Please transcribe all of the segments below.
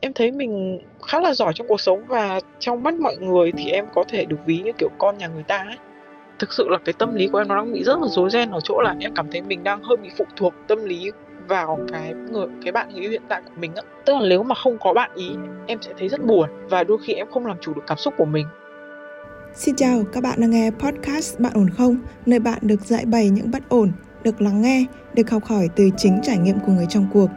em thấy mình khá là giỏi trong cuộc sống và trong mắt mọi người thì em có thể được ví như kiểu con nhà người ta ấy. Thực sự là cái tâm lý của em nó đang bị rất là rối ren ở chỗ là em cảm thấy mình đang hơi bị phụ thuộc tâm lý vào cái người cái bạn người yêu hiện tại của mình á. Tức là nếu mà không có bạn ý em sẽ thấy rất buồn và đôi khi em không làm chủ được cảm xúc của mình. Xin chào, các bạn đang nghe podcast Bạn ổn không? Nơi bạn được dạy bày những bất ổn, được lắng nghe, được học hỏi từ chính trải nghiệm của người trong cuộc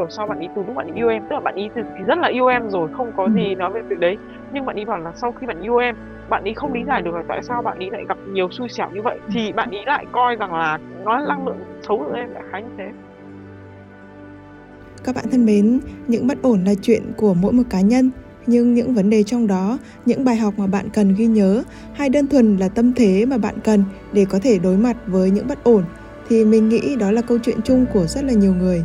hiểu sao bạn ý từ lúc bạn ý yêu em? Tức là bạn ý thì rất là yêu em rồi không có gì nói về việc đấy. Nhưng bạn ý bảo là sau khi bạn yêu em bạn ý không lý giải được là tại sao bạn ý lại gặp nhiều xui xẻo như vậy. Thì bạn ý lại coi rằng là nó là năng lượng xấu của em đại khái như thế. Các bạn thân mến những bất ổn là chuyện của mỗi một cá nhân. Nhưng những vấn đề trong đó những bài học mà bạn cần ghi nhớ hay đơn thuần là tâm thế mà bạn cần để có thể đối mặt với những bất ổn thì mình nghĩ đó là câu chuyện chung của rất là nhiều người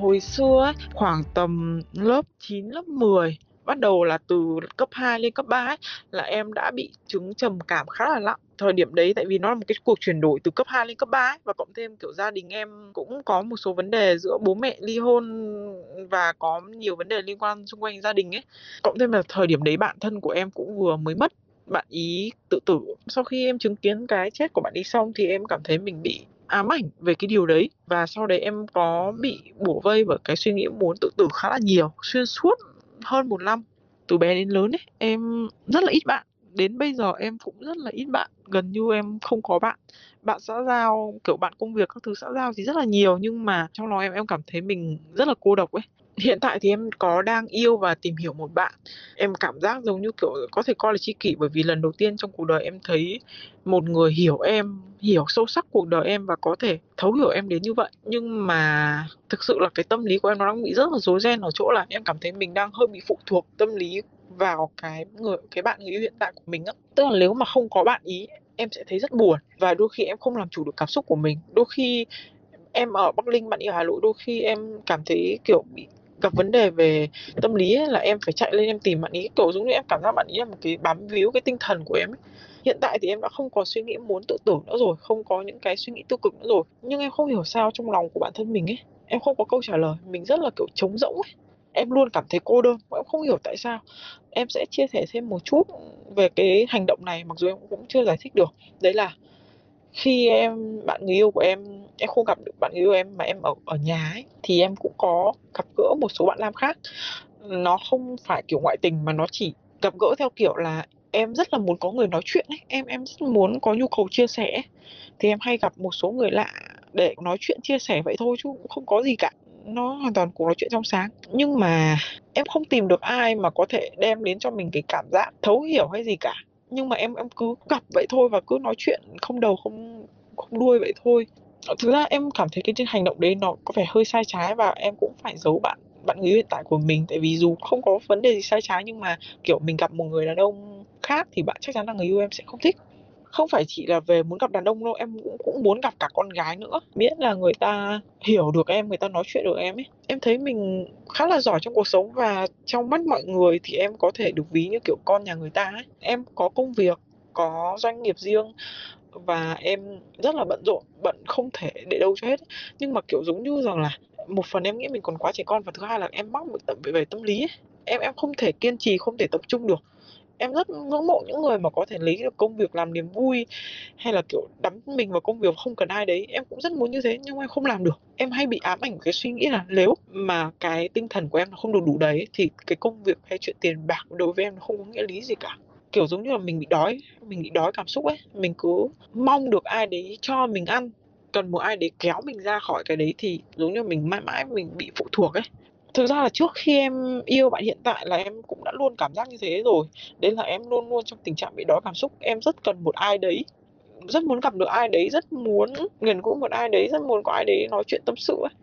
hồi xưa khoảng tầm lớp 9, lớp 10 bắt đầu là từ cấp 2 lên cấp 3 ấy, là em đã bị chứng trầm cảm khá là nặng. Thời điểm đấy tại vì nó là một cái cuộc chuyển đổi từ cấp 2 lên cấp 3 ấy, và cộng thêm kiểu gia đình em cũng có một số vấn đề giữa bố mẹ ly hôn và có nhiều vấn đề liên quan xung quanh gia đình ấy. Cộng thêm là thời điểm đấy bạn thân của em cũng vừa mới mất bạn ý tự tử. Sau khi em chứng kiến cái chết của bạn ý xong thì em cảm thấy mình bị ám ảnh về cái điều đấy. Và sau đấy em có bị bủa vây bởi cái suy nghĩ muốn tự tử khá là nhiều, xuyên suốt hơn một năm, từ bé đến lớn ấy. Em rất là ít bạn đến bây giờ em cũng rất là ít bạn, gần như em không có bạn. Bạn xã giao, kiểu, bạn công việc các thứ xã giao thì rất là nhiều, nhưng mà trong lòng em em cảm thấy mình rất là cô độc ấy. Hiện tại thì em có đang yêu và tìm hiểu một bạn. Em cảm giác giống như, kiểu, có thể coi là tri kỷ bởi vì lần đầu tiên trong cuộc đời em thấy một người hiểu em, hiểu sâu sắc cuộc đời em và có thể thấu hiểu em đến như vậy. Nhưng mà thực sự là cái tâm lý của em nó đang bị rất là rối ren ở chỗ là em cảm thấy mình đang hơi bị phụ thuộc tâm lý vào cái người cái bạn người yêu hiện tại của mình á. Tức là nếu mà không có bạn ý em sẽ thấy rất buồn và đôi khi em không làm chủ được cảm xúc của mình. Đôi khi em ở Bắc Ninh bạn yêu Hà Nội đôi khi em cảm thấy kiểu bị gặp vấn đề về tâm lý ấy, là em phải chạy lên em tìm bạn ý. Kiểu giống như em cảm giác bạn ý là một cái bám víu cái tinh thần của em ấy. hiện tại thì em đã không có suy nghĩ muốn tự tử nữa rồi không có những cái suy nghĩ tiêu cực nữa rồi. Nhưng em không hiểu sao trong lòng của bản thân mình ấy em không có câu trả lời. Mình rất là kiểu trống rỗng ấy em luôn cảm thấy cô đơn, em không hiểu tại sao. Em sẽ chia sẻ thêm một chút về cái hành động này, mặc dù em cũng chưa giải thích được. Đấy là khi em, bạn người yêu của em em không gặp được bạn người yêu em mà em ở ở nhà ấy, thì em cũng có gặp gỡ một số bạn nam khác. Nó không phải kiểu ngoại tình mà nó chỉ gặp gỡ theo kiểu là em rất là muốn có người nói chuyện ấy, em em rất muốn có nhu cầu chia sẻ. Thì em hay gặp một số người lạ để nói chuyện, chia sẻ vậy thôi chứ cũng không có gì cả nó hoàn toàn cuộc nói chuyện trong sáng. Nhưng mà em không tìm được ai mà có thể đem đến cho mình cái cảm giác thấu hiểu hay gì cả. Nhưng mà em em cứ gặp vậy thôi và cứ nói chuyện không đầu, không không đuôi vậy thôi. Thực ra em cảm thấy cái hành động đấy nó có vẻ hơi sai trái và em cũng phải giấu bạn bạn người hiện tại của mình. Tại vì dù không có vấn đề gì sai trái nhưng mà, kiểu, mình gặp một người đàn ông khác thì bạn chắc chắn là người yêu em sẽ không thích không phải chỉ là về muốn gặp đàn ông đâu, em cũng cũng muốn gặp cả con gái nữa. Miễn là người ta hiểu được em, người ta nói chuyện được em ấy. Em thấy mình khá là giỏi trong cuộc sống và trong mắt mọi người thì em có thể được ví như kiểu con nhà người ta ấy. Em có công việc, có doanh nghiệp riêng và em rất là bận rộn, bận không thể để đâu cho hết nhưng mà kiểu giống như rằng là một phần em nghĩ mình còn quá trẻ con và thứ hai là em mắc bệnh tật về tâm lý ấy. em em không thể kiên trì, không thể tập trung được em rất ngưỡng mộ những người mà có thể lấy được công việc làm niềm vui hay là, kiểu, đắm mình vào công việc không cần ai đấy. Em cũng rất muốn như thế nhưng em không làm được. Em hay bị ám ảnh cái suy nghĩ là nếu mà cái tinh thần của em nó không được đủ đấy thì cái công việc hay chuyện tiền bạc đối với em nó không có nghĩa lý gì cả. Kiểu giống như là mình bị đói, mình bị đói cảm xúc ấy, mình cứ mong được ai đấy cho mình ăn, cần một ai đấy kéo mình ra khỏi cái đấy thì giống như mình mãi mãi mình bị phụ thuộc ấy thực ra là trước khi em yêu bạn hiện tại là em cũng đã luôn cảm giác như thế rồi. Đấy là em luôn luôn trong tình trạng bị đói cảm xúc. Em rất cần một ai đấy, rất muốn gặp được ai đấy, rất muốn gần gũi một ai đấy, rất muốn có ai đấy nói chuyện tâm sự ấy.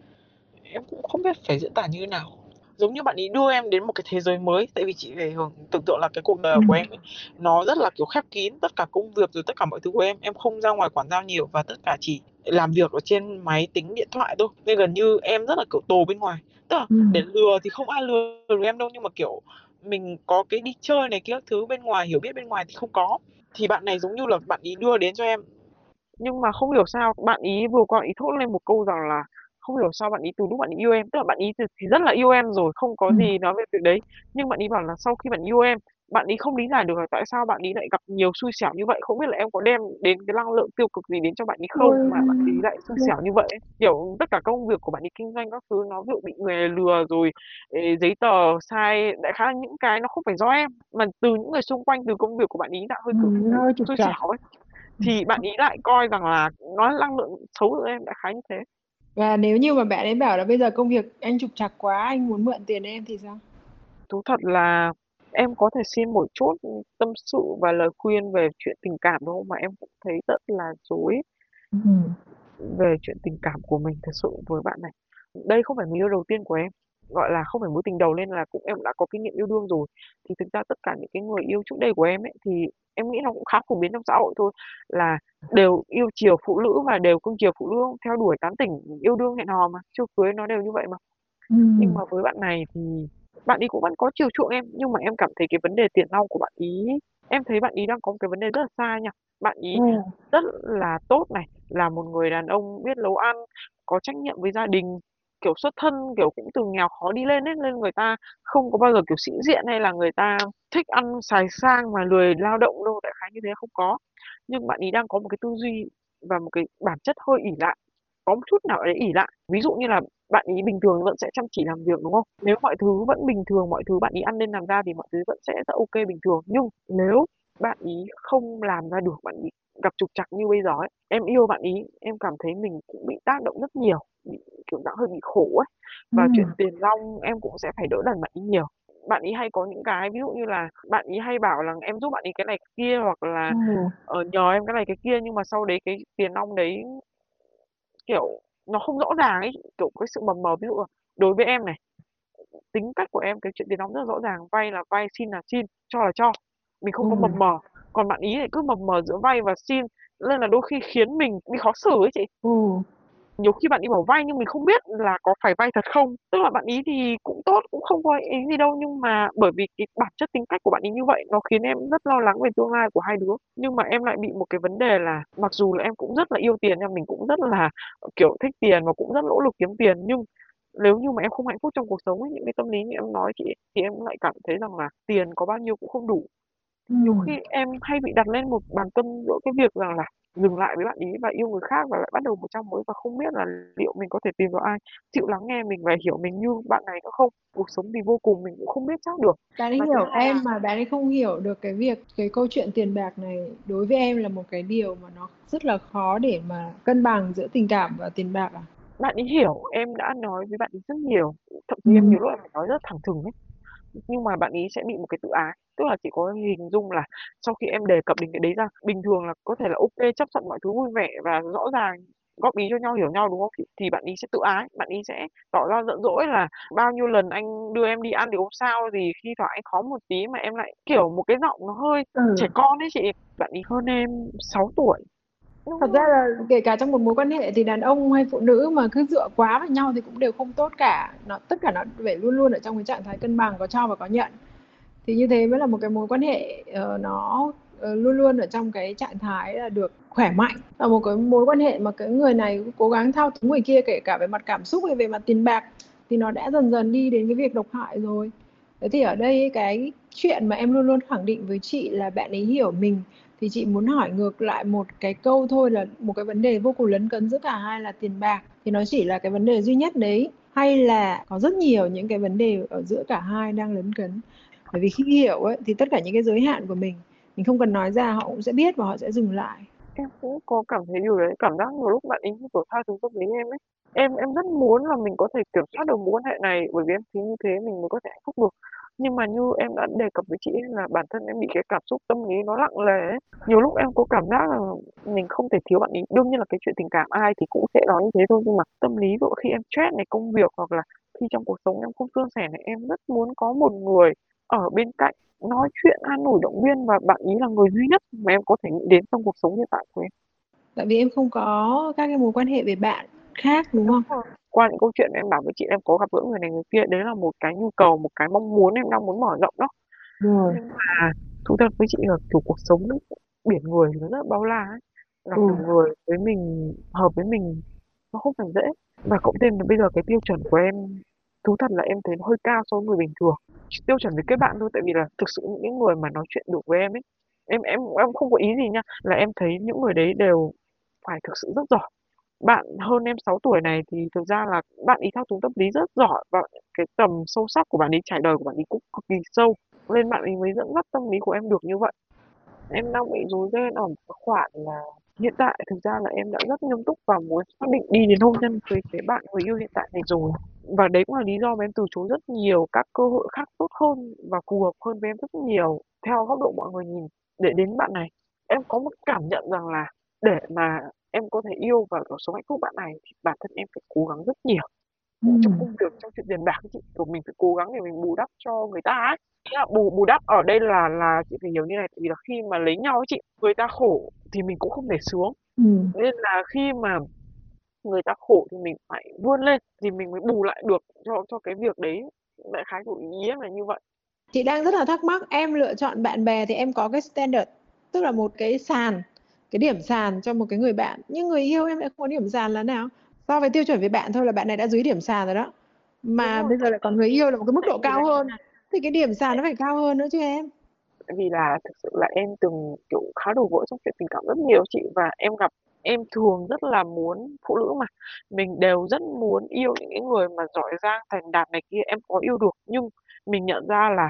Em cũng không biết phải diễn tả như thế nào giống như bạn ấy đưa em đến một cái thế giới mới tại vì chị phải tưởng tượng là cái cuộc đời của em ấy, nó rất là kiểu khép kín tất cả công việc rồi tất cả mọi thứ của em em không ra ngoài quản giao nhiều và tất cả chỉ làm việc ở trên máy tính điện thoại thôi. Nên gần như em rất là kiểu tồ bên ngoài. Tức là để lừa thì không ai lừa được em đâu nhưng mà kiểu mình có cái đi chơi này kia thứ bên ngoài hiểu biết bên ngoài thì không có. Thì bạn này giống như là bạn ý đưa đến cho em. Nhưng mà không hiểu sao bạn ý vừa qua ý thốt lên một câu rằng là không hiểu sao bạn ý từ lúc bạn ý yêu em tức là bạn ý thì, thì rất là yêu em rồi không có gì nói về việc đấy nhưng bạn ý bảo là sau khi bạn yêu em bạn ý không lý giải được là tại sao bạn ý lại gặp nhiều xui xẻo như vậy không biết là em có đem đến cái năng lượng tiêu cực gì đến cho bạn ý không mà bạn ý lại xui xẻo như vậy kiểu tất cả công việc của bạn ý kinh doanh các thứ nó ví dụ bị người lừa rồi giấy tờ sai đại khái là những cái nó không phải do em mà từ những người xung quanh từ công việc của bạn ý đã hơi cực ừ, hơi xui xẻo ấy thì bạn ý lại coi rằng là nó năng lượng xấu của em đại khái như thế và nếu như mà bạn ấy bảo là bây giờ công việc anh trục trặc quá anh muốn mượn tiền em thì sao? Thú thật là em có thể xin một chút tâm sự và lời khuyên về chuyện tình cảm đâu mà em cũng thấy rất là dối ừ. về chuyện tình cảm của mình thật sự với bạn này. Đây không phải người yêu đầu tiên của em gọi là không phải mối tình đầu nên là cũng em đã có kinh nghiệm yêu đương rồi thì thực ra tất cả những cái người yêu trước đây của em ấy thì em nghĩ nó cũng khá phổ biến trong xã hội thôi là đều yêu chiều phụ nữ và đều cưng chiều phụ nữ theo đuổi tán tỉnh yêu đương hẹn hò mà chưa cưới nó đều như vậy mà ừ. nhưng mà với bạn này thì bạn ấy cũng vẫn có chiều chuộng em nhưng mà em cảm thấy cái vấn đề tiền nong của bạn ý em thấy bạn ý đang có một cái vấn đề rất là sai nha bạn ý ừ. rất là tốt này là một người đàn ông biết nấu ăn có trách nhiệm với gia đình kiểu, xuất thân, kiểu, cũng từ nghèo khó đi lên ấy, nên người ta không có bao giờ, kiểu, sĩ diện hay là người ta thích ăn xài sang mà lười lao động đâu, đại khái như thế không có. Nhưng bạn ấy đang có một cái tư duy và một cái bản chất hơi ỉ lại, có một chút nào đấy ỉ lại. Ví dụ như là bạn ý bình thường vẫn sẽ chăm chỉ làm việc, đúng không? Nếu mọi thứ vẫn bình thường, mọi thứ bạn ý ăn lên làm ra thì mọi thứ vẫn sẽ rất ok bình thường. Nhưng nếu bạn ý không làm ra được, bạn ý gặp trục trặc như bây giờ ấy, em yêu bạn ý, em cảm thấy mình cũng bị tác động rất nhiều bị kiểu dạng hơi bị khổ ấy. Và ừ. chuyện tiền long em cũng sẽ phải đỡ đần bạn ý nhiều. Bạn ý hay có những cái ví dụ như là bạn ý hay bảo là em giúp bạn ý cái này cái kia hoặc là ừ. ở nhờ em cái này cái kia nhưng mà sau đấy cái tiền long đấy kiểu nó không rõ ràng ấy kiểu cái sự mờ mờ. Ví dụ đối với em này tính cách của em cái chuyện tiền nong rất là rõ ràng vay là vay xin là xin cho là cho. Mình không ừ. có mập mờ. Còn bạn ý thì cứ mập mờ giữa vay và xin nên là đôi khi khiến mình bị khó xử ấy chị. Ừ nhiều khi bạn đi bảo vay nhưng mình không biết là có phải vay thật không. Tức là bạn ý thì cũng tốt cũng không có ý gì đâu nhưng mà bởi vì cái bản chất tính cách của bạn ý như vậy nó khiến em rất lo lắng về tương lai của hai đứa. Nhưng mà em lại bị một cái vấn đề là mặc dù là em cũng rất là yêu tiền nha mình cũng rất là kiểu thích tiền và cũng rất nỗ lực kiếm tiền nhưng nếu như mà em không hạnh phúc trong cuộc sống ấy, những cái tâm lý như em nói chị thì em lại cảm thấy rằng là tiền có bao nhiêu cũng không đủ. Nhiều khi em hay bị đặt lên một bàn cân giữa cái việc rằng là dừng lại với bạn ý và yêu người khác và lại bắt đầu một trang mới và không biết là liệu mình có thể tìm vào ai. Chịu lắng nghe mình và hiểu mình như bạn này nữa không? Cuộc sống thì vô cùng mình cũng không biết chắc được. Bạn ấy hiểu em là... mà bạn ấy không hiểu được cái việc cái câu chuyện tiền bạc này đối với em là một cái điều mà nó rất là khó để mà cân bằng giữa tình cảm và tiền bạc à? Bạn ấy hiểu em đã nói với bạn ấy rất nhiều. Thậm chí ừ. em nhiều lúc em nói rất thẳng thừng ấy nhưng mà bạn ấy sẽ bị một cái tự ái tức là chỉ có hình dung là sau khi em đề cập đến cái đấy ra bình thường là có thể là ok chấp thuận mọi thứ vui vẻ và rõ ràng góp ý cho nhau hiểu nhau đúng không? Thì bạn ấy sẽ tự ái bạn ấy sẽ tỏ ra giận dỗi là bao nhiêu lần anh đưa em đi ăn thì không sao thì khi thoảng anh khó một tí mà em lại kiểu một cái giọng nó hơi ừ. trẻ con ấy chị. Bạn ấy hơn em 6 tuổi thật ra là kể cả trong một mối quan hệ thì đàn ông hay phụ nữ mà cứ dựa quá vào nhau thì cũng đều không tốt cả. Nó tất cả nó phải luôn luôn ở trong cái trạng thái cân bằng có cho và có nhận. Thì như thế mới là một cái mối quan hệ uh, nó uh, luôn luôn ở trong cái trạng thái là được khỏe mạnh. Là một cái mối quan hệ mà cái người này cố gắng thao túng người kia kể cả về mặt cảm xúc hay về mặt tiền bạc thì nó đã dần dần đi đến cái việc độc hại rồi. Thế thì ở đây cái chuyện mà em luôn luôn khẳng định với chị là bạn ấy hiểu mình thì chị muốn hỏi ngược lại một cái câu thôi là một cái vấn đề vô cùng lấn cấn giữa cả hai là tiền bạc. Thì nó chỉ là cái vấn đề duy nhất đấy, hay là có rất nhiều những cái vấn đề ở giữa cả hai đang lấn cấn? Bởi vì khi hiểu ấy, thì tất cả những cái giới hạn của mình mình không cần nói ra, họ cũng sẽ biết và họ sẽ dừng lại. Em cũng có cảm thấy điều đấy, cảm giác nhiều lúc bạn ấy kiểu tha thứ tâm lý em ấy. Em em rất muốn là mình có thể kiểm soát được mối quan hệ này, bởi vì em thấy như thế mình mới có thể hạnh phúc được nhưng mà như em đã đề cập với chị là bản thân em bị cái cảm xúc tâm lý nó nặng nề ấy. Nhiều lúc em có cảm giác là mình không thể thiếu bạn ấy. Đương nhiên là cái chuyện tình cảm ai thì cũng sẽ nói như thế thôi, nhưng mà tâm lý dụ khi em stress này, công việc hoặc là khi trong cuộc sống em không suôn sẻ này, em rất muốn có một người ở bên cạnh nói chuyện, an ủi, động viên và bạn ý là người duy nhất mà em có thể nghĩ đến trong cuộc sống hiện tại của em tại vì em không có các cái mối quan hệ về bạn khác đúng không? Qua những câu chuyện em bảo với chị em có gặp gỡ người này người kia đấy là một cái nhu cầu một cái mong muốn em đang muốn mở rộng đó. Rồi. Nhưng mà thú thật với chị là kiểu cuộc sống biển người nó rất bao la ấy. Gặp Ừ. được người với mình hợp với mình nó không phải dễ. Và cộng thêm là bây giờ cái tiêu chuẩn của em thú thật là em thấy nó hơi cao so với người bình thường. Tiêu chuẩn với kết bạn thôi tại vì là thực sự những cái người mà nói chuyện được với em ấy em em em không có ý gì nha. Là em thấy những người đấy đều phải thực sự rất giỏi bạn hơn em 6 tuổi này thì thực ra là bạn ý thao túng tâm lý rất giỏi và cái tầm sâu sắc của bạn ấy trải đời của bạn ấy cũng cực kỳ sâu. Nên bạn ấy mới dẫn dắt tâm lý của em được như vậy. Em đang bị rối ren ở một khoản là hiện tại, thực ra là em đã rất nghiêm túc và muốn xác định đi đến hôn nhân với cái bạn người yêu hiện tại này rồi. Và đấy cũng là lý do mà em từ chối rất nhiều các cơ hội khác tốt hơn và phù hợp hơn với em rất nhiều, theo góc độ mọi người nhìn, để đến bạn này. Em có một cảm nhận rằng là để mà em có thể yêu và sống hạnh phúc bạn này thì bản thân em phải cố gắng rất nhiều. Trong công việc trong chuyện tiền bạc ấy chị kiểu mình phải cố gắng để mình bù đắp cho người ta ấy. Nghĩa là bù bù đắp ở đây là là chị phải hiểu như này tại vì là khi mà lấy nhau ấy chị người ta khổ thì mình cũng không thể sướng Ừ. nên là khi mà người ta khổ thì mình phải vươn lên thì mình mới bù lại được cho cho cái việc đấy. Đại khái của ý em là như vậy. Chị đang rất là thắc mắc em lựa chọn bạn bè thì em có cái standard tức là một cái sàn cái điểm sàn cho một cái người bạn. Nhưng người yêu em lại không có điểm sàn là nào? So với tiêu chuẩn với bạn thôi là bạn này đã dưới điểm sàn rồi đó. Mà bây giờ lại còn người yêu là một cái mức độ cao hơn. thì cái điểm sàn nó phải cao hơn nữa chứ em. Vì là thực sự là em từng kiểu khá đổ vỡ trong chuyện tình cảm rất nhiều chị. Và em gặp em thường rất là muốn phụ nữ mà. Mình đều rất muốn yêu những cái người mà giỏi giang thành đạt này kia em có yêu được. Nhưng mình nhận ra là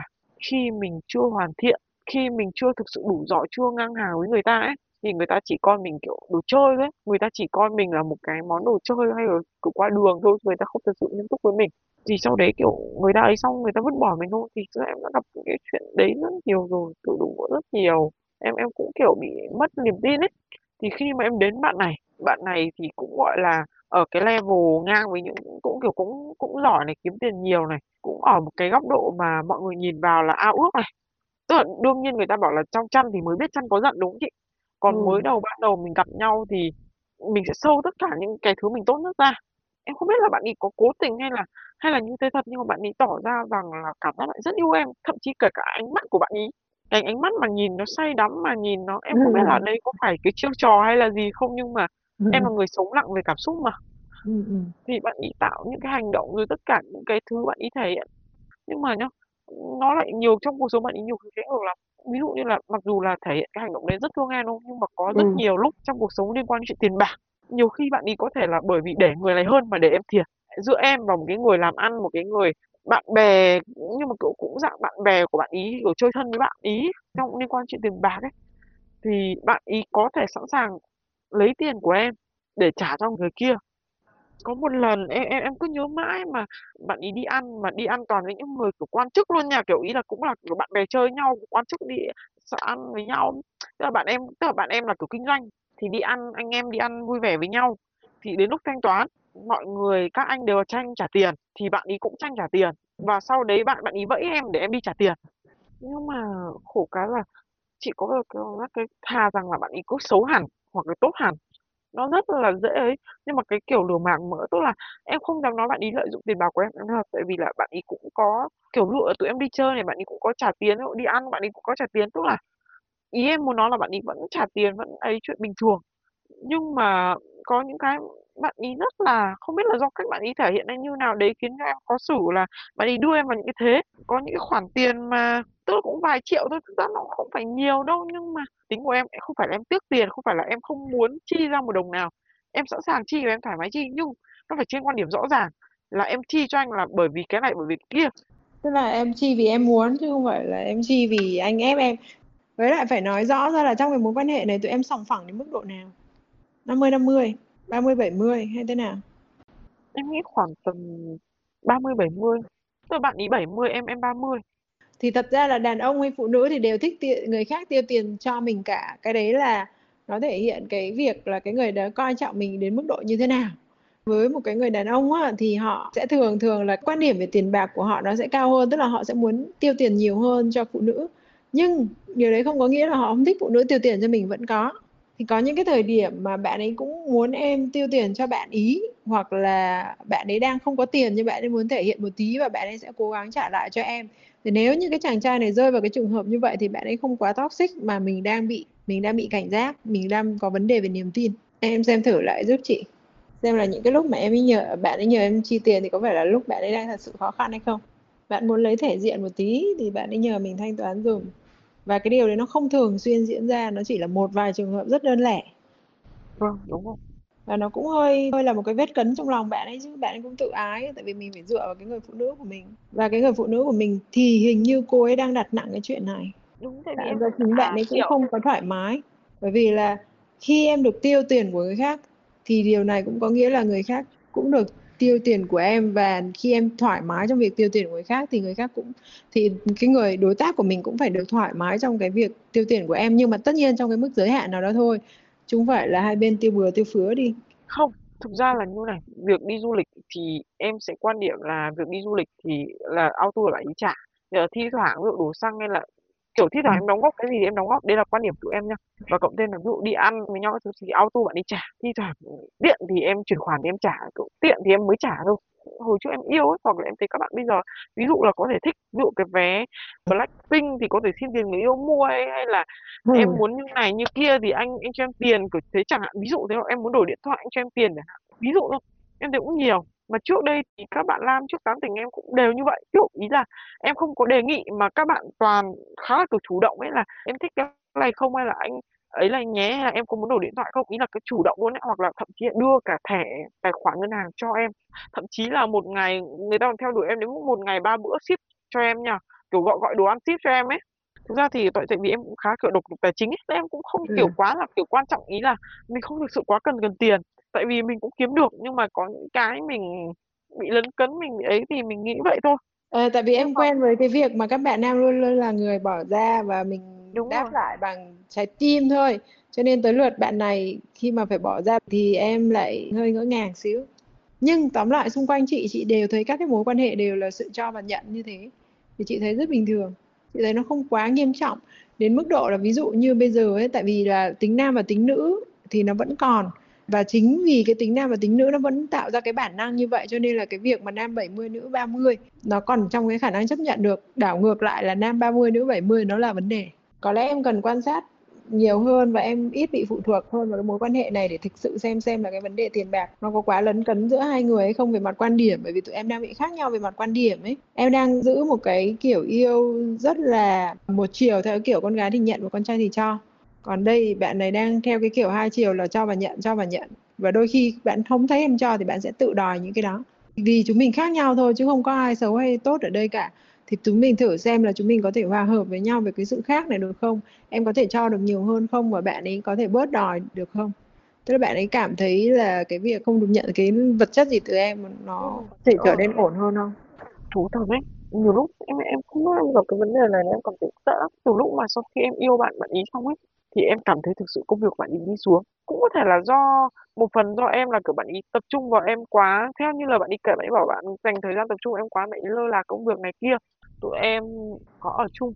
khi mình chưa hoàn thiện khi mình chưa thực sự đủ giỏi chưa ngang hàng với người ta ấy thì người ta chỉ coi mình, kiểu, đồ chơi đấy người ta chỉ coi mình là một cái món đồ chơi hay là cứ qua đường thôi, người ta không thật sự nghiêm túc với mình. Thì sau đấy, kiểu, người ta ấy xong người ta vứt bỏ mình thôi, thì em đã gặp những cái chuyện đấy rất nhiều rồi tự đủ vỡ rất nhiều. Em em cũng, kiểu, bị mất niềm tin ấy. Thì khi mà em đến bạn này bạn này thì cũng, gọi là, ở cái level ngang với những, cũng, kiểu, cũng cũng giỏi này, kiếm tiền nhiều này, cũng ở một cái góc độ mà mọi người nhìn vào là ao ước này. Tức là đương nhiên người ta bảo là trong chăn thì mới biết chăn có giận đúng không chị còn Ừ. mới đầu ban đầu mình gặp nhau thì mình sẽ sâu tất cả những cái thứ mình tốt nhất ra. Em không biết là bạn ấy có cố tình hay là hay là như thế thật nhưng mà bạn ấy tỏ ra rằng là cảm giác bạn rất yêu em. Thậm chí kể cả ánh mắt của bạn ấy cái ánh mắt mà nhìn nó say đắm mà nhìn nó em không biết là đây có phải cái chiêu trò hay là gì không nhưng mà em là người sống lặng về cảm xúc mà. Ừ, ừ. thì bạn ấy tạo những cái hành động rồi tất cả những cái thứ bạn ấy thể hiện. Nhưng mà nhá nó lại nhiều trong cuộc sống bạn ấy nhiều cái ngược lắm ví dụ như là mặc dù là thể hiện cái hành động đấy rất thương đúng không nhưng mà có rất Ừ. nhiều lúc trong cuộc sống liên quan đến chuyện tiền bạc. Nhiều khi bạn ấy có thể là bởi vì để người này hơn mà để em thiệt. Giữa em và một cái người làm ăn một cái người bạn bè nhưng mà kiểu cũng dạng bạn bè của bạn ý kiểu chơi thân với bạn ý trong liên quan chuyện tiền bạc ấy thì bạn ý có thể sẵn sàng lấy tiền của em để trả cho người kia có một lần em em em cứ nhớ mãi mà bạn ý đi ăn, mà đi ăn toàn với những người, kiểu, quan chức luôn nha. Kiểu, ý là cũng là, kiểu, bạn bè chơi nhau quan chức đi sợ ăn với nhau. Tức là bạn em, tức là bạn em là, kiểu, kinh doanh thì đi ăn, anh em đi ăn vui vẻ với nhau. Thì đến lúc thanh toán, mọi người, các anh đều tranh trả tiền, thì bạn ý cũng tranh trả tiền. Và sau đấy bạn bạn ý vẫy em để em đi trả tiền. Nhưng mà khổ cái là chị có cái cái cái thà rằng là bạn ý cứ xấu hẳn hoặc là tốt hẳn? Nó rất là dễ ấy. Nhưng mà cái kiểu lừa màng mỡ tức là em không dám nói bạn ý lợi dụng tiền bạc của em nữa tại vì là bạn ý cũng có, kiểu lựa tụi em đi chơi này, bạn ý cũng có trả tiền đi ăn bạn ý cũng có trả tiền. Tức là ý em muốn nói là bạn ý vẫn trả tiền, vẫn ấy, chuyện bình thường. Nhưng mà có những cái bạn ý rất là, không biết là do cách bạn ý thể hiện hay như nào, đấy khiến cho em có xử là bạn ý đưa em vào những cái thế, có những cái khoản tiền mà tức là cũng vài triệu thôi, thực ra nó không phải nhiều đâu, nhưng mà tính của em không phải là em tiếc tiền, không phải là em không muốn chi ra một đồng nào. Em sẵn sàng chi và em thoải mái chi, nhưng nó phải trên quan điểm rõ ràng là em chi cho anh là bởi vì cái này, bởi vì cái kia. Tức là em chi vì em muốn, chứ không phải là em chi vì anh ép em. Với lại phải nói rõ ra là trong cái mối quan hệ này tụi em sòng phẳng đến mức độ nào? 50 50 30 70 hay thế nào? Em nghĩ khoảng tầm 30 70 tức là bạn ý 70 em em 30 thì thật ra là đàn ông hay phụ nữ thì đều thích tiền, người khác tiêu tiền cho mình cả. Cái đấy là nó thể hiện cái việc là cái người đó coi trọng mình đến mức độ như thế nào. Với một cái người đàn ông á, thì họ sẽ thường thường là quan điểm về tiền bạc của họ nó sẽ cao hơn tức là họ sẽ muốn tiêu tiền nhiều hơn cho phụ nữ. Nhưng điều đấy không có nghĩa là họ không thích phụ nữ tiêu tiền cho mình vẫn có thì có những cái thời điểm mà bạn ấy cũng muốn em tiêu tiền cho bạn ý, hoặc là bạn ấy đang không có tiền nhưng bạn ấy muốn thể hiện một tí và bạn ấy sẽ cố gắng trả lại cho em. Thì nếu như cái chàng trai này rơi vào cái trường hợp như vậy thì bạn ấy không quá toxic mà mình đang bị, mình đang bị cảnh giác, mình đang có vấn đề về niềm tin. Em xem thử lại giúp chị. Xem là những cái lúc mà em ấy nhờ, bạn ấy nhờ em chi tiền thì có phải là lúc bạn ấy đang thật sự khó khăn hay không? Bạn muốn lấy thể diện một tí thì bạn ấy nhờ mình thanh toán dùm và cái điều đấy nó không thường xuyên diễn ra nó chỉ là một vài trường hợp rất đơn lẻ. Vâng đúng rồi. Và nó cũng hơi hơi là một cái vết cấn trong lòng bạn ấy chứ bạn ấy cũng tự ái tại vì mình phải dựa vào cái người phụ nữ của mình. Và cái người phụ nữ của mình thì hình như cô ấy đang đặt nặng cái chuyện này. Đúng tại vì bạn em do chính bạn à, ấy cũng kiểu không có thoải mái. Bởi vì là khi em được tiêu tiền của người khác thì điều này cũng có nghĩa là người khác cũng được tiêu tiền của em và khi em thoải mái trong việc tiêu tiền của người khác thì người khác cũng, thì cái người đối tác của mình cũng phải được thoải mái trong cái việc tiêu tiền của em. Nhưng mà tất nhiên trong cái mức giới hạn nào đó thôi, chứ không phải là hai bên tiêu bừa tiêu phứa đi. Không, thực ra là như này, việc đi du lịch thì em sẽ quan điểm là việc đi du lịch thì là auto là bạn ý trả. Giờ thi thoảng, ví dụ đổ xăng hay là kiểu thi thoảng ừ. em đóng góp cái gì thì em đóng góp đây là quan điểm của em nha và cộng thêm là ví dụ đi ăn với nhau các thứ thì auto bạn đi trả thi thoảng tiện thì em chuyển khoản thì em trả kiểu tiện thì em mới trả thôi. Hồi trước em yêu ấy hoặc là em thấy các bạn bây giờ ví dụ là có thể thích ví dụ cái vé Blackpink thì có thể xin tiền người yêu mua hay, hay là Ừ. em muốn như này như kia thì anh anh cho em tiền kiểu thế chẳng hạn. Ví dụ thế em muốn đổi điện thoại anh cho em tiền chẳng hạn. Ví dụ thôi em thấy cũng nhiều mà trước đây thì các bạn nam trước tán tỉnh em cũng đều như vậy. Kiểu ý là em không có đề nghị mà các bạn toàn khá là kiểu chủ động ấy là em thích cái này không hay là anh ấy là nhé hay là em có muốn đổi điện thoại không? Ý là cái chủ động luôn ấy hoặc là thậm chí là đưa cả thẻ tài khoản ngân hàng cho em. Thậm chí là một ngày người ta còn theo đuổi em đến một ngày ba bữa ship cho em nha kiểu gọi gọi đồ ăn ship cho em ấy. Thực ra thì tại tại vì em cũng khá kiểu độc lập tài chính ấy nên em cũng không Ừ. kiểu quá là kiểu quan trọng ý là mình không thực sự quá cần cần tiền tại vì mình cũng kiếm được nhưng mà có những cái mình bị lấn cấn mình bị ấy thì mình nghĩ vậy thôi Ờ, tại vì nhưng em mà quen với cái việc mà các bạn nam luôn luôn là người bỏ ra và mình đúng đáp rồi lại bằng trái tim thôi. Cho nên tới lượt bạn này khi mà phải bỏ ra thì em lại hơi ngỡ ngàng xíu. Nhưng tóm lại xung quanh chị chị đều thấy các cái mối quan hệ đều là sự cho và nhận như thế. Thì chị thấy rất bình thường. Chị thấy nó không quá nghiêm trọng đến mức độ là ví dụ như bây giờ ấy tại vì là tính nam và tính nữ thì nó vẫn còn và chính vì cái tính nam và tính nữ nó vẫn tạo ra cái bản năng như vậy, cho nên là cái việc mà nam 70 nữ 30 nó còn trong cái khả năng chấp nhận được. Đảo ngược lại là nam 30 nữ 70 nó là vấn đề. Có lẽ em cần quan sát nhiều hơn và em ít bị phụ thuộc hơn vào cái mối quan hệ này để thực sự xem xem là cái vấn đề tiền bạc nó có quá lấn cấn giữa hai người hay không về mặt quan điểm. Bởi vì tụi em đang bị khác nhau về mặt quan điểm ấy. Em đang giữ một cái kiểu yêu rất là một chiều theo cái kiểu con gái thì nhận và con trai thì cho còn đây bạn này đang theo cái kiểu hai chiều là cho và nhận cho và nhận. Và đôi khi bạn không thấy em cho thì bạn sẽ tự đòi những cái đó. Vì chúng mình khác nhau thôi chứ không có ai xấu hay tốt ở đây cả. Thì chúng mình thử xem là chúng mình có thể hòa hợp với nhau về cái sự khác này được không? Em có thể cho được nhiều hơn không và bạn ấy có thể bớt đòi được không? Tức là bạn ấy cảm thấy là cái việc không được nhận cái vật chất gì từ em nó có thể trở ờ, nên ổn hơn không? Thú thật đấy. Nhiều lúc em em không gặp cái vấn đề này em cảm thấy sợ từ lúc mà sau khi em yêu bạn bạn ý xong ấy thì em cảm thấy thực sự công việc bạn ý đi xuống. Cũng có thể là do một phần do em là kiểu bạn ý tập trung vào em quá. Theo như là bạn ý kể bạn ấy bảo bạn dành thời gian tập trung vào em quá bạn ý lơ là công việc này kia. Tụi em có ở chung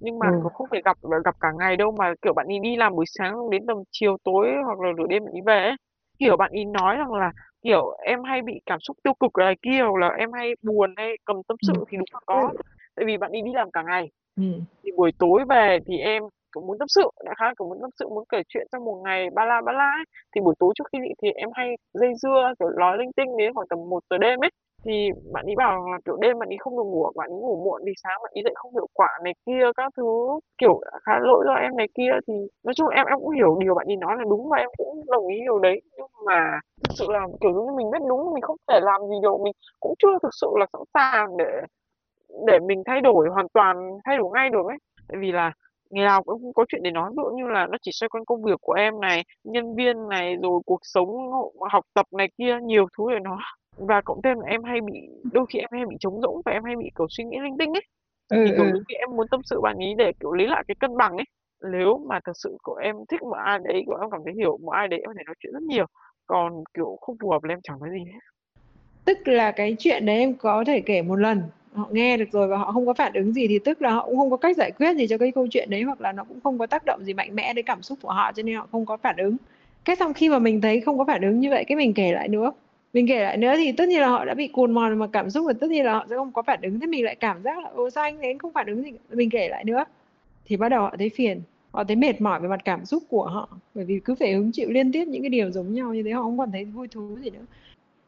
nhưng mà ừ. cũng không thể gặp gặp cả ngày đâu mà kiểu bạn ý đi làm buổi sáng xong đến tầm chiều tối hoặc là nửa đêm bạn ý về ấy. Kiểu bạn ý nói rằng là kiểu em hay bị cảm xúc tiêu cực này kia hoặc là em hay buồn hay cầm tâm ừ. sự thì đúng là có. Tại vì bạn đi đi làm cả ngày. Ừ. Thì buổi tối về thì em cũng muốn tâm sự, đại khái cũng muốn tâm sự, muốn kể chuyện trong một ngày, ba la ba la ấy. thì buổi tối trước khi đi thì em hay dây dưa, kiểu nói linh tinh đến khoảng tầm một giờ đêm ấy. Thì bạn ấy bảo là kiểu đêm bạn ấy không được ngủ, bạn ấy ngủ muộn thì sáng bạn ấy dậy không hiệu quả này kia, các thứ, kiểu khá lỗi do em này kia. Thì nói chung em em cũng hiểu điều bạn ấy nói là đúng và em cũng đồng ý điều đấy. Nhưng mà thực sự là kiểu như mình biết đúng, mình không thể làm gì được, mình cũng chưa thực sự là sẵn sàng để để mình thay đổi hoàn toàn, thay đổi ngay được ấy. Tại vì là ngày nào cũng có chuyện để nói ví dụ như là nó chỉ xoay quanh công việc của em này nhân viên này rồi cuộc sống học tập này kia nhiều thứ để nói. Và cộng thêm là em hay bị đôi khi em hay bị trống rỗng và em hay bị kiểu suy nghĩ linh tinh ấy. Ừ thì kiểu ừ. đôi khi em muốn tâm sự bạn ý để kiểu lấy lại cái cân bằng ấy. Nếu mà thật sự của em thích một ai đấy của em cảm thấy hiểu một ai đấy em có thể nói chuyện rất nhiều. Còn kiểu không phù hợp là em chẳng nói gì hết. Tức là cái chuyện đấy em có thể kể một lần họ nghe được rồi và họ không có phản ứng gì thì tức là họ cũng không có cách giải quyết gì cho cái câu chuyện đấy hoặc là nó cũng không có tác động gì mạnh mẽ đến cảm xúc của họ cho nên họ không có phản ứng. Cái xong khi mà mình thấy không có phản ứng như vậy, cái mình kể lại nữa. Mình kể lại nữa thì tất nhiên là họ đã bị cuồn mòn mà cảm xúc và tất nhiên là họ sẽ không có phản ứng. Thế mình lại cảm giác là ô sao anh đến không phản ứng gì? Mình kể lại nữa. Thì bắt đầu họ thấy phiền. Họ thấy mệt mỏi về mặt cảm xúc của họ. Bởi vì cứ phải hứng chịu liên tiếp những cái điều giống nhau như thế, họ không còn thấy vui thú gì nữa.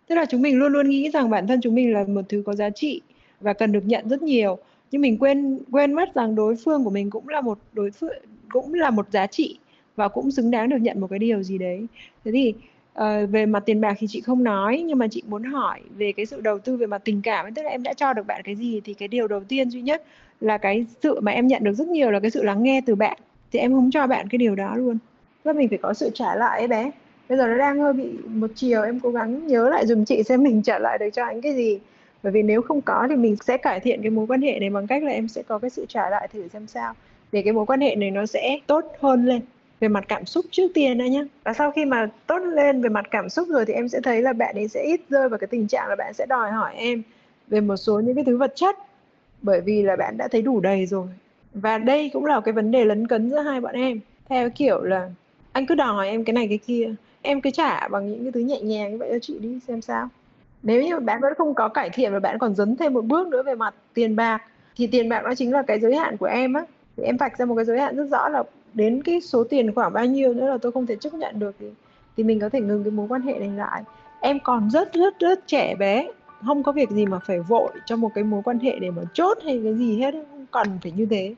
Tức là chúng mình luôn luôn nghĩ rằng bản thân chúng mình là một thứ có giá trị và cần được nhận rất nhiều. Nhưng mình quên quên mất rằng đối phương của mình cũng là một đối phương cũng là một giá trị và cũng xứng đáng được nhận một cái điều gì đấy. Thế thì uh, về mặt tiền bạc thì chị không nói nhưng mà chị muốn hỏi về cái sự đầu tư về mặt tình cảm tức là em đã cho được bạn cái gì thì cái điều đầu tiên duy nhất là cái sự mà em nhận được rất nhiều là cái sự lắng nghe từ bạn. Thì em không cho bạn cái điều đó luôn. Và mình phải có sự trả lại ấy bé. Bây giờ nó đang hơi bị một chiều em cố gắng nhớ lại dùm chị xem mình trả lại được cho anh cái gì bởi vì nếu không có thì mình sẽ cải thiện cái mối quan hệ này bằng cách là em sẽ có cái sự trả lại thử xem sao. Để cái mối quan hệ này nó sẽ tốt hơn lên về mặt cảm xúc trước tiên đã nhé và sau khi mà tốt lên về mặt cảm xúc rồi thì em sẽ thấy là bạn ấy sẽ ít rơi vào cái tình trạng là bạn sẽ đòi hỏi em về một số những cái thứ vật chất. Bởi vì là bạn đã thấy đủ đầy rồi. Và đây cũng là cái vấn đề lấn cấn giữa hai bọn em. Theo kiểu là, anh cứ đòi em cái này cái kia, em cứ trả bằng những cái thứ nhẹ nhàng như vậy cho chị đi, xem sao nếu như bạn vẫn không có cải thiện và bạn còn dấn thêm một bước nữa về mặt tiền bạc, thì tiền bạc nó chính là cái giới hạn của em á. Thì em vạch ra một cái giới hạn rất rõ là đến cái số tiền khoảng bao nhiêu nữa là tôi không thể chấp nhận được thì thì mình có thể ngừng cái mối quan hệ này lại. Em còn rất rất rất trẻ bé, không có việc gì mà phải vội cho một cái mối quan hệ để mà chốt hay cái gì hết không cần phải như thế.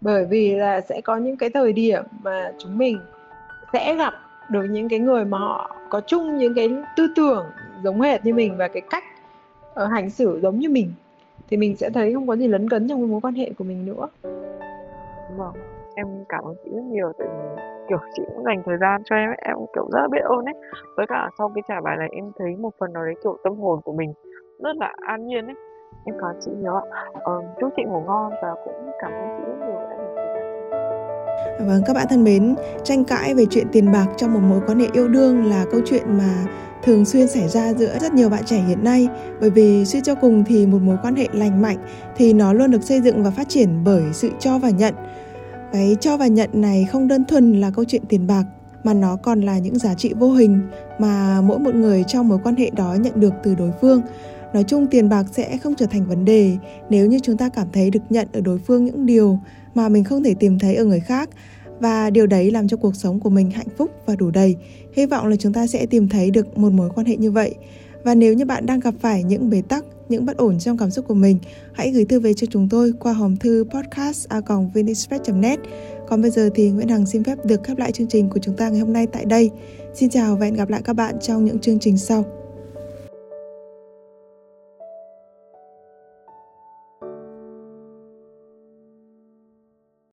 Bởi vì là sẽ có những cái thời điểm mà chúng mình sẽ gặp được những cái người mà họ có chung những cái tư tưởng giống hệt như mình và cái cách uh, hành xử giống như mình thì mình sẽ thấy không có gì lấn cấn trong cái mối quan hệ của mình nữa. Vâng em cảm ơn chị rất nhiều tại vì kiểu chị cũng dành thời gian cho em em cũng kiểu rất là biết ơn ấy. Với cả sau cái trả bài này em thấy một phần nào đấy kiểu tâm hồn của mình rất là an nhiên ấy. Em cảm ơn chị nhiều ạ. Ờ, chúc chị ngủ ngon và cũng cảm ơn chị rất nhiều đã dành thời gian Vâng, các bạn thân mến, tranh cãi về chuyện tiền bạc trong một mối quan hệ yêu đương là câu chuyện mà thường xuyên xảy ra giữa rất nhiều bạn trẻ hiện nay. Bởi vì suy cho cùng thì một mối quan hệ lành mạnh thì nó luôn được xây dựng và phát triển bởi sự cho và nhận. Cái cho và nhận này không đơn thuần là câu chuyện tiền bạc, mà nó còn là những giá trị vô hình mà mỗi một người trong mối quan hệ đó nhận được từ đối phương. Nói chung tiền bạc sẽ không trở thành vấn đề nếu như chúng ta cảm thấy được nhận ở đối phương những điều mà mình không thể tìm thấy ở người khác và điều đấy làm cho cuộc sống của mình hạnh phúc và đủ đầy hy vọng là chúng ta sẽ tìm thấy được một mối quan hệ như vậy và nếu như bạn đang gặp phải những bế tắc, những bất ổn trong cảm xúc của mình, hãy gửi thư về cho chúng tôi qua hòm thư podcast e net còn bây giờ thì Nguyễn Hằng xin phép được khép lại chương trình của chúng ta ngày hôm nay tại đây. Xin chào và hẹn gặp lại các bạn trong những chương trình sau.